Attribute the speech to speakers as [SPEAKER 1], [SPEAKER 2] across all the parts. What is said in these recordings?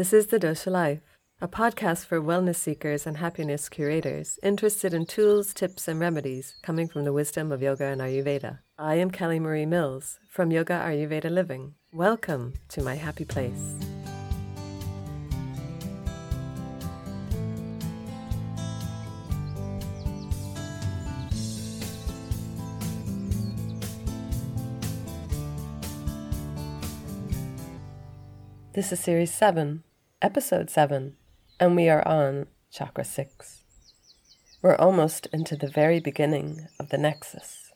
[SPEAKER 1] This is The Dosha Life, a podcast for wellness seekers and happiness curators interested in tools, tips, and remedies coming from the wisdom of yoga and Ayurveda. I am Kelly Marie Mills from Yoga Ayurveda Living. Welcome to my happy place. This is Series 7, Episode 7, and we are on Chakra 6. We're almost into the very beginning of the nexus.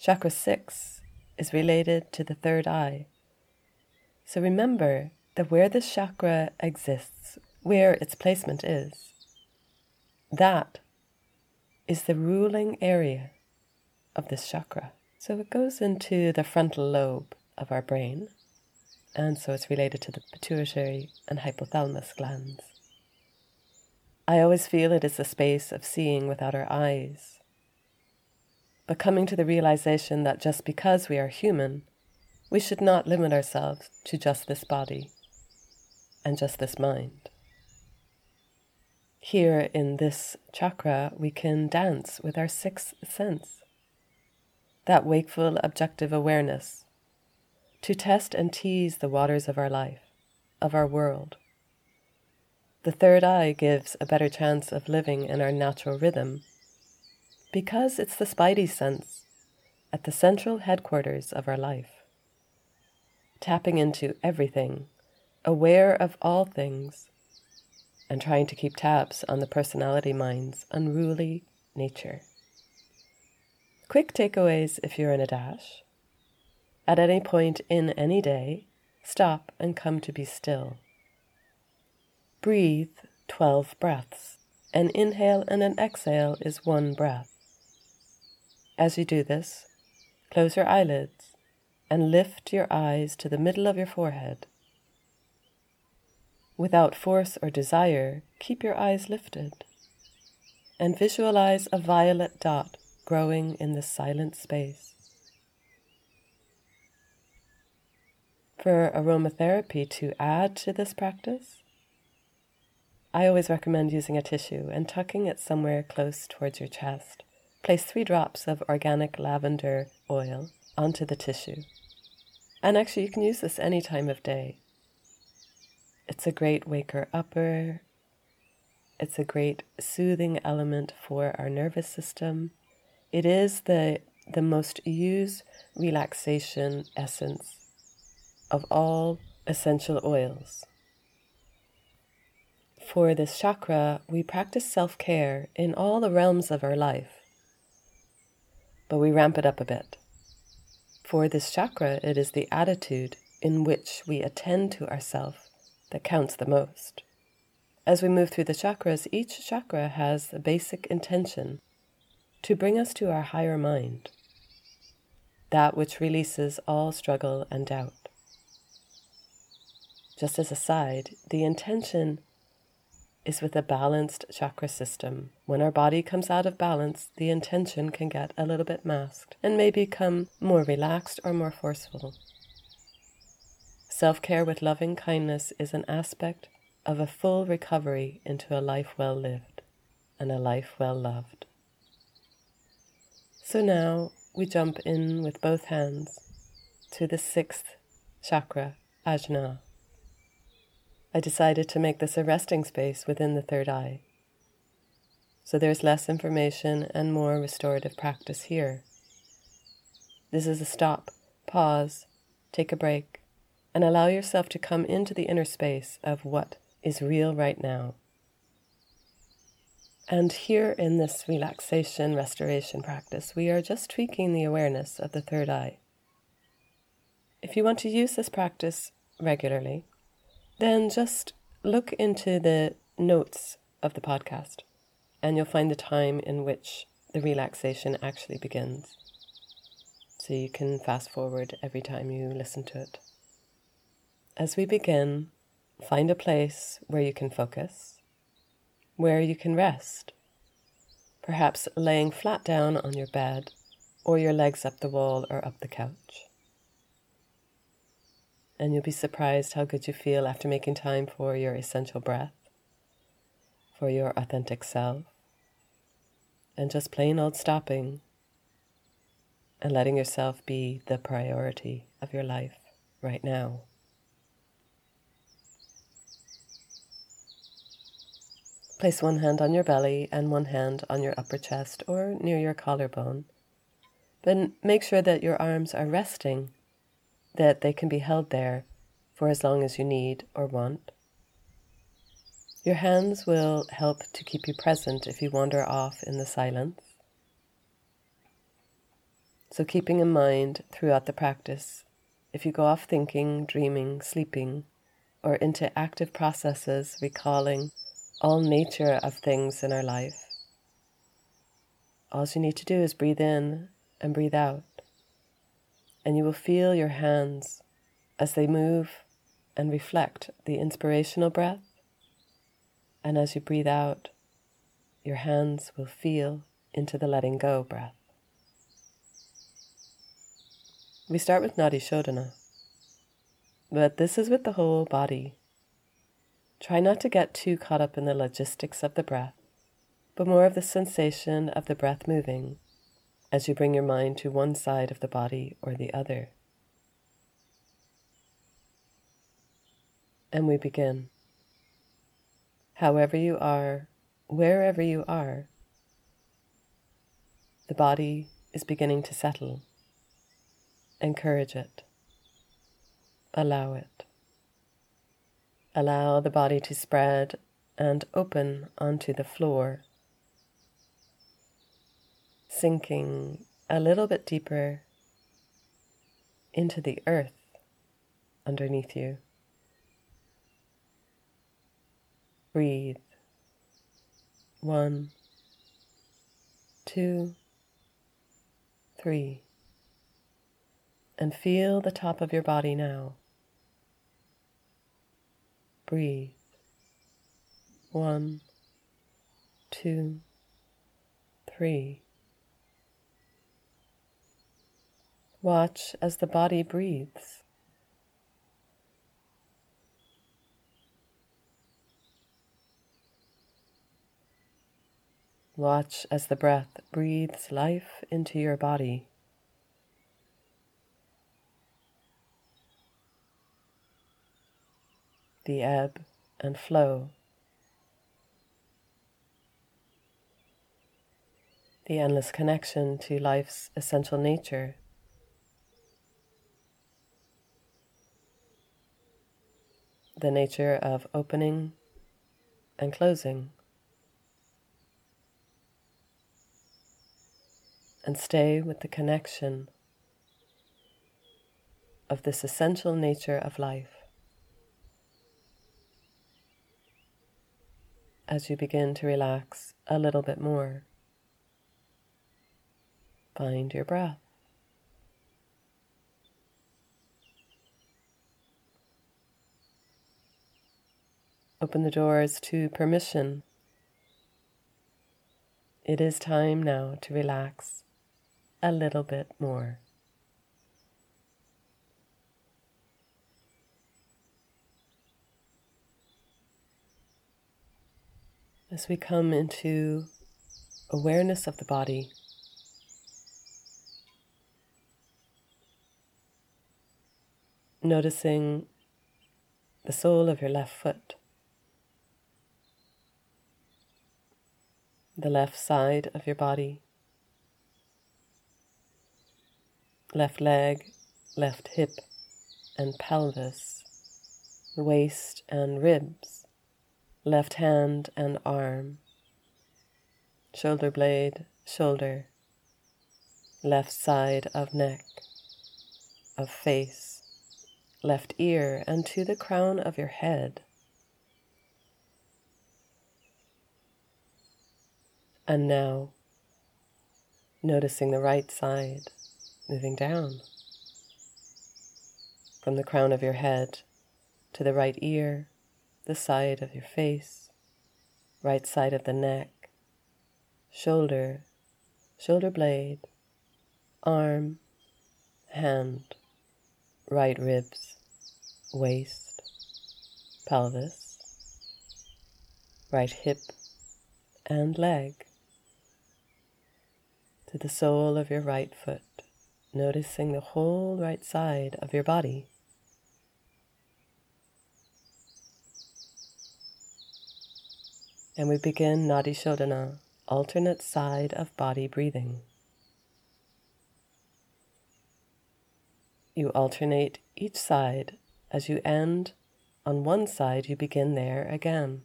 [SPEAKER 1] Chakra 6 is related to the third eye. So remember that where this chakra exists, where its placement is, that is the ruling area of this chakra. So it goes into the frontal lobe of our brain and so it's related to the pituitary and hypothalamus glands. I always feel it is the space of seeing without our eyes, but coming to the realization that just because we are human, we should not limit ourselves to just this body and just this mind. Here in this chakra, we can dance with our sixth sense, that wakeful objective awareness to test and tease the waters of our life, of our world. The third eye gives a better chance of living in our natural rhythm because it's the spidey sense at the central headquarters of our life. Tapping into everything, aware of all things, and trying to keep tabs on the personality mind's unruly nature. Quick takeaways if you're in a dash. At any point in any day, stop and come to be still. Breathe 12 breaths. An inhale and an exhale is one breath. As you do this, close your eyelids and lift your eyes to the middle of your forehead. Without force or desire, keep your eyes lifted and visualize a violet dot growing in the silent space. For aromatherapy to add to this practice, I always recommend using a tissue and tucking it somewhere close towards your chest. Place three drops of organic lavender oil onto the tissue. And actually, you can use this any time of day. It's a great waker upper. It's a great soothing element for our nervous system. It is the, the most used relaxation essence of all essential oils. For this chakra, we practice self care in all the realms of our life, but we ramp it up a bit. For this chakra, it is the attitude in which we attend to ourself that counts the most. As we move through the chakras, each chakra has a basic intention to bring us to our higher mind, that which releases all struggle and doubt. Just as a side, the intention is with a balanced chakra system. When our body comes out of balance, the intention can get a little bit masked and may become more relaxed or more forceful. Self care with loving kindness is an aspect of a full recovery into a life well lived and a life well loved. So now we jump in with both hands to the sixth chakra, Ajna. I decided to make this a resting space within the third eye. So there's less information and more restorative practice here. This is a stop, pause, take a break, and allow yourself to come into the inner space of what is real right now. And here in this relaxation restoration practice, we are just tweaking the awareness of the third eye. If you want to use this practice regularly, then just look into the notes of the podcast and you'll find the time in which the relaxation actually begins. So you can fast forward every time you listen to it. As we begin, find a place where you can focus, where you can rest, perhaps laying flat down on your bed or your legs up the wall or up the couch And you'll be surprised how good you feel after making time for your essential breath, for your authentic self, and just plain old stopping and letting yourself be the priority of your life right now. Place one hand on your belly and one hand on your upper chest or near your collarbone. But make sure that your arms are resting, that they can be held there for as long as you need or want. Your hands will help to keep you present if you wander off in the silence. So, keeping in mind throughout the practice, if you go off thinking, dreaming, sleeping, or into active processes recalling all nature of things in our life, all you need to do is breathe in and breathe out, and you will feel your hands as they move and reflect the inspirational breath. And as you breathe out, your hands will feel into the letting go breath. We start with Nadi Shodhana, but this is with the whole body. Try not to get too caught up in the logistics of the breath, but more of the sensation of the breath moving as you bring your mind to one side of the body or the other. And we begin. However you are, wherever you are, the body is beginning to settle. Encourage it. Allow it. Allow the body to spread and open onto the floor, sinking a little bit deeper into the earth underneath you. Breathe. One, two, three and feel the top of your body now. Breathe. One, two, three. Watch as the body breathes. Watch as the breath breathes life into your body. the ebb and flow, the endless connection to life's essential nature. The nature of opening and closing. And stay with the connection of this essential nature of life. as you begin to relax a little bit more. Find your breath. Open the doors to permission. It is time now to relax a little bit more. as we come into awareness of the body. Noticing the sole of your left foot, the left side of your body, left leg, left hip and pelvis, waist and ribs left hand and arm, shoulder blade, shoulder, left side of neck, of face, left ear, and to the crown of your head. And now, noticing the right side moving down from the crown of your head to the right ear the side of your face, right side of the neck, shoulder, shoulder blade, arm, hand, right ribs, waist, pelvis, right hip and leg, to the sole of your right foot, noticing the whole right side of your body. And we begin Nadi Shodhana, alternate side of body breathing. You alternate each side as you end on one side, you begin there again.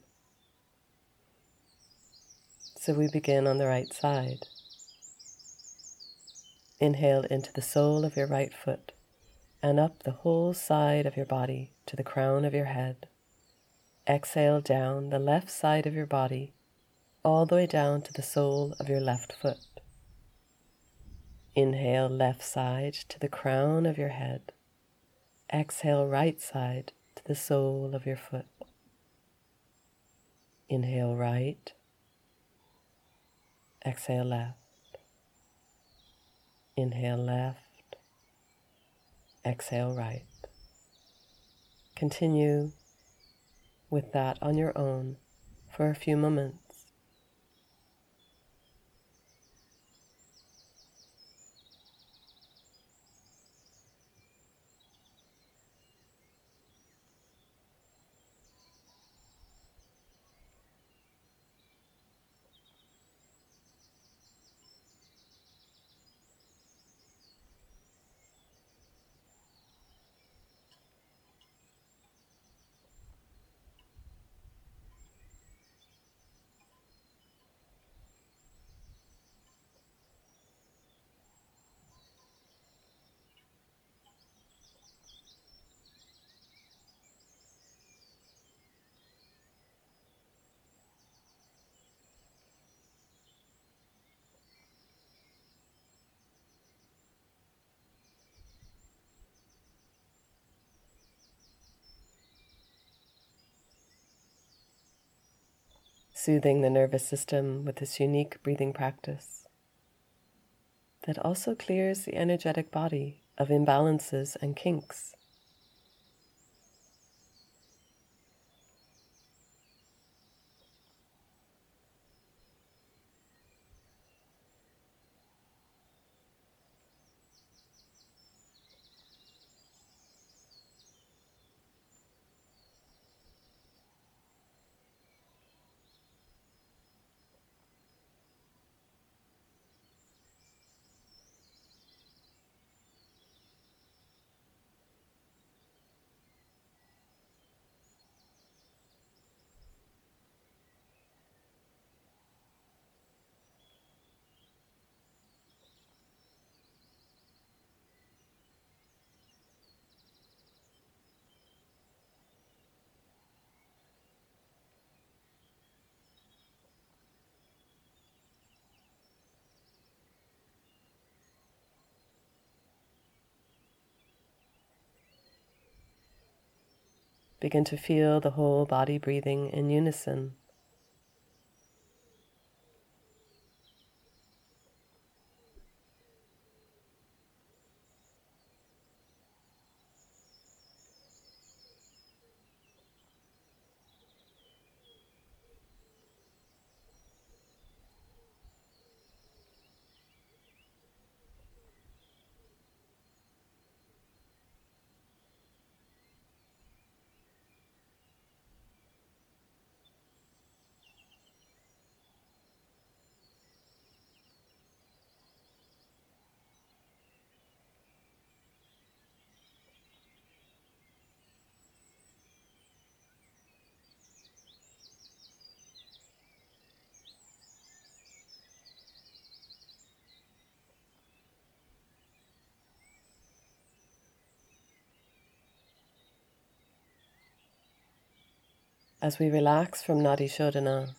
[SPEAKER 1] So we begin on the right side. Inhale into the sole of your right foot and up the whole side of your body to the crown of your head. Exhale down the left side of your body, all the way down to the sole of your left foot. Inhale left side to the crown of your head. Exhale right side to the sole of your foot. Inhale right. Exhale left. Inhale left. Exhale right. Continue with that on your own for a few moments. Soothing the nervous system with this unique breathing practice that also clears the energetic body of imbalances and kinks. Begin to feel the whole body breathing in unison. As we relax from Nadi Shodhana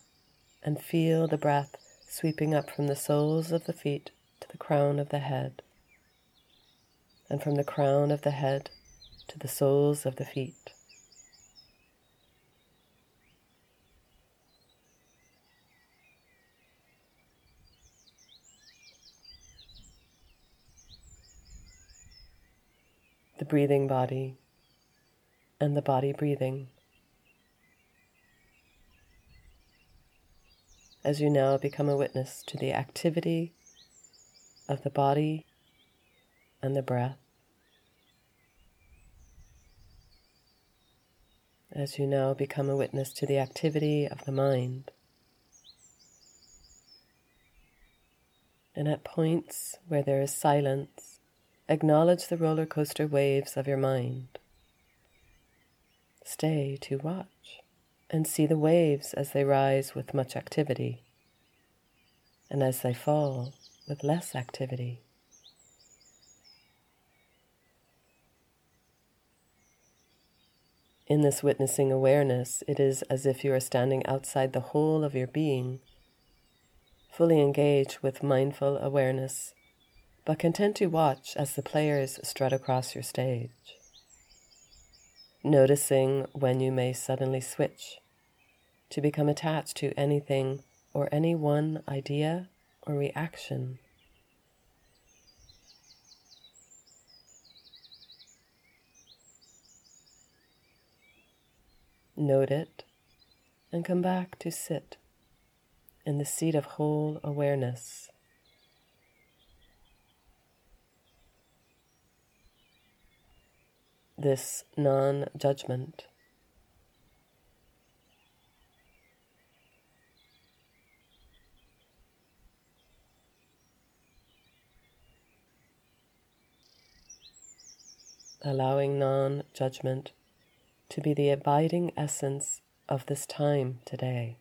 [SPEAKER 1] and feel the breath sweeping up from the soles of the feet to the crown of the head, and from the crown of the head to the soles of the feet. The breathing body and the body breathing. As you now become a witness to the activity of the body and the breath. As you now become a witness to the activity of the mind. And at points where there is silence, acknowledge the roller coaster waves of your mind. Stay to watch and see the waves as they rise with much activity and as they fall with less activity. In this witnessing awareness, it is as if you are standing outside the whole of your being, fully engaged with mindful awareness, but content to watch as the players strut across your stage. Noticing when you may suddenly switch to become attached to anything or any one idea or reaction. Note it and come back to sit in the seat of whole awareness. This non judgment. Allowing non judgment to be the abiding essence of this time today.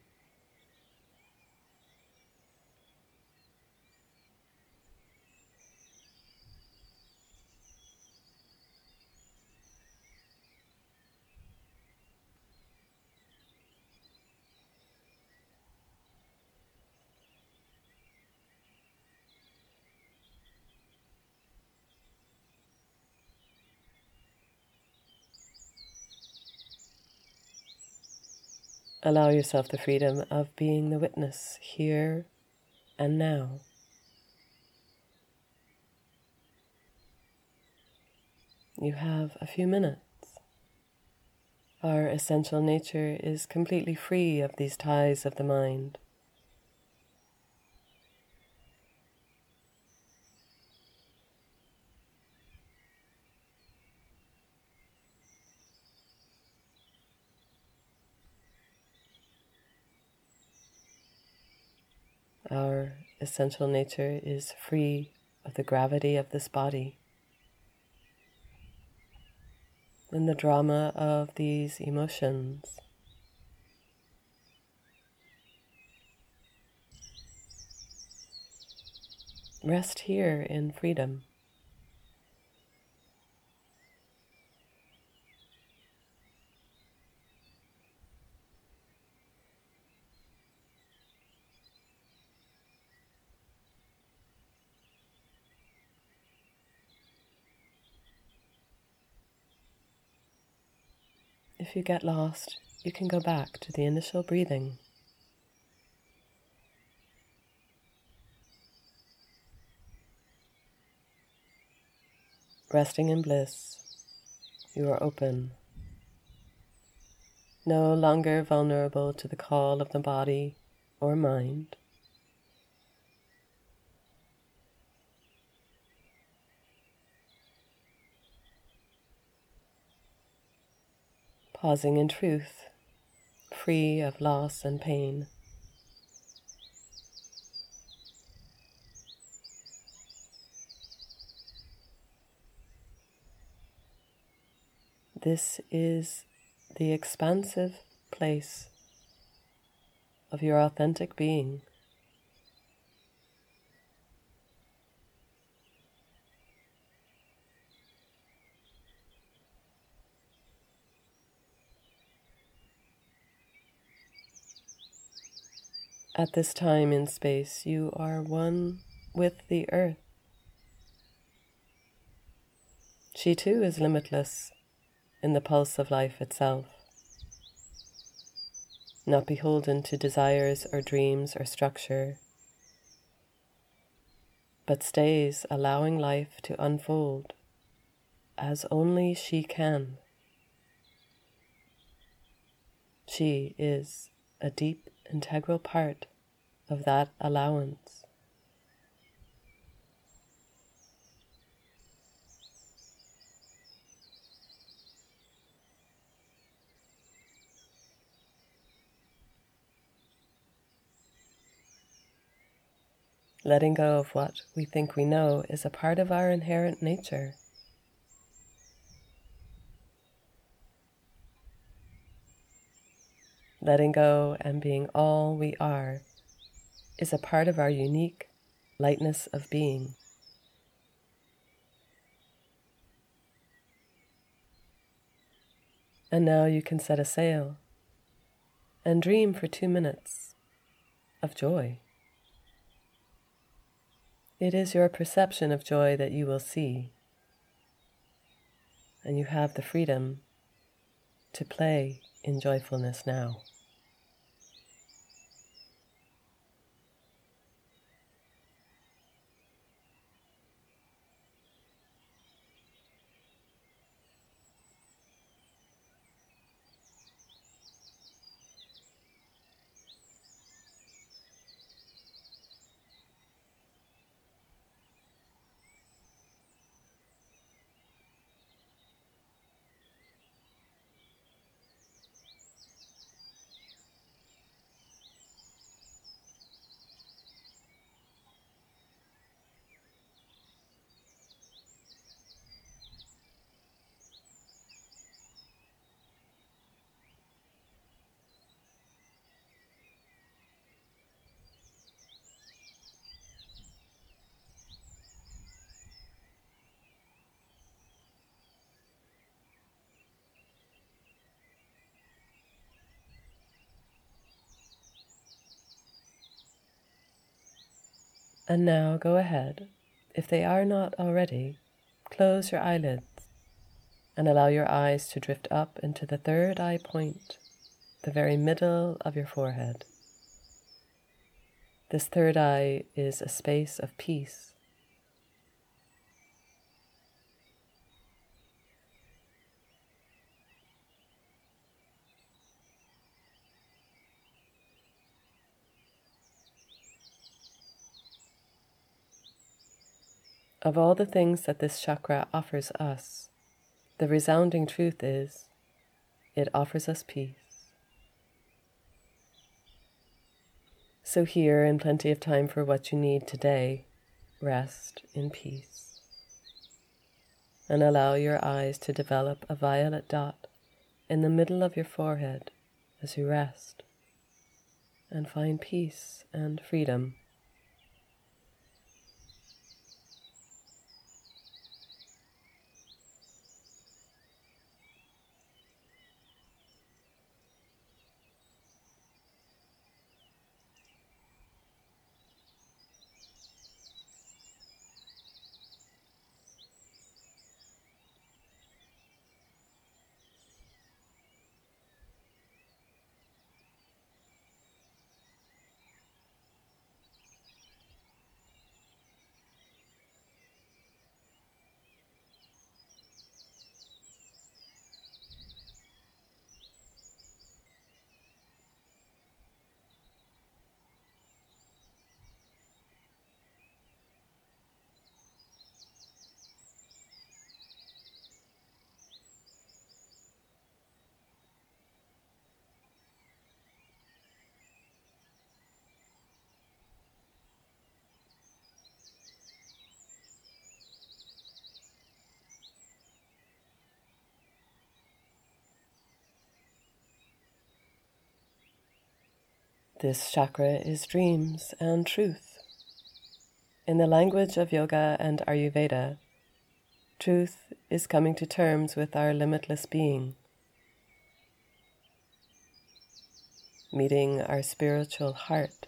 [SPEAKER 1] Allow yourself the freedom of being the witness here and now. You have a few minutes. Our essential nature is completely free of these ties of the mind. Our essential nature is free of the gravity of this body and the drama of these emotions. Rest here in freedom. If you get lost, you can go back to the initial breathing. Resting in bliss, you are open, no longer vulnerable to the call of the body or mind. Pausing in truth, free of loss and pain. This is the expansive place of your authentic being. At this time in space, you are one with the earth. She too is limitless in the pulse of life itself, not beholden to desires or dreams or structure, but stays allowing life to unfold as only she can. she is a deep, integral part of that allowance. Letting go of what we think we know is a part of our inherent nature. Letting go and being all we are is a part of our unique lightness of being. And now you can set a sail and dream for two minutes of joy. It is your perception of joy that you will see, and you have the freedom to play in joyfulness now. And now go ahead, if they are not already, close your eyelids and allow your eyes to drift up into the third eye point, the very middle of your forehead. This third eye is a space of peace Of all the things that this chakra offers us, the resounding truth is it offers us peace. So, here, in plenty of time for what you need today, rest in peace. And allow your eyes to develop a violet dot in the middle of your forehead as you rest and find peace and freedom. This chakra is dreams and truth. In the language of yoga and Ayurveda, truth is coming to terms with our limitless being, meeting our spiritual heart,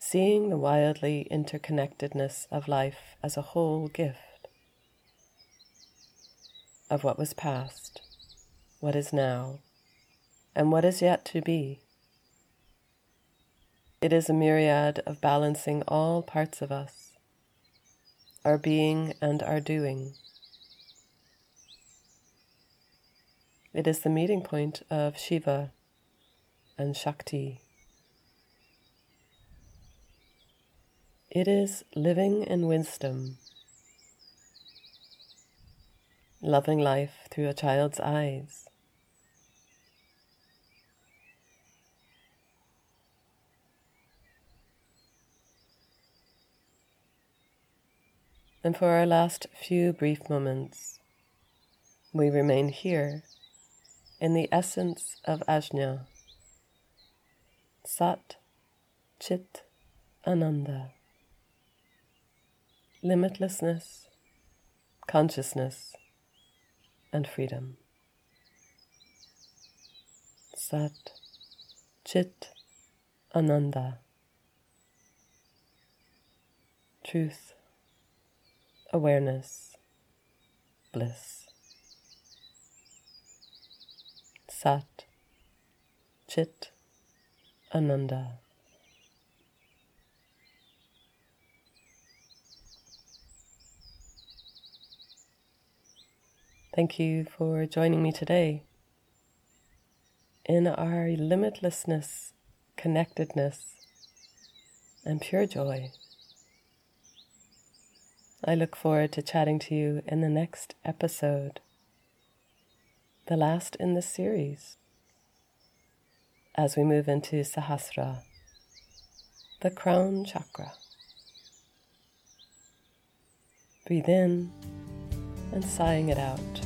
[SPEAKER 1] seeing the wildly interconnectedness of life as a whole gift of what was past, what is now and what is yet to be. It is a myriad of balancing all parts of us, our being and our doing. It is the meeting point of Shiva and Shakti. It is living in wisdom, loving life through a child's eyes. And for our last few brief moments, we remain here in the essence of Ajna, Sat Chit Ananda limitlessness, consciousness, and freedom. Sat, Chit, Ananda. Truth, awareness, bliss. Sat, Chit, Ananda. Thank you for joining me today in our limitlessness, connectedness, and pure joy. I look forward to chatting to you in the next episode, the last in this series, as we move into Sahasra, the crown chakra. Breathe in and sighing it out.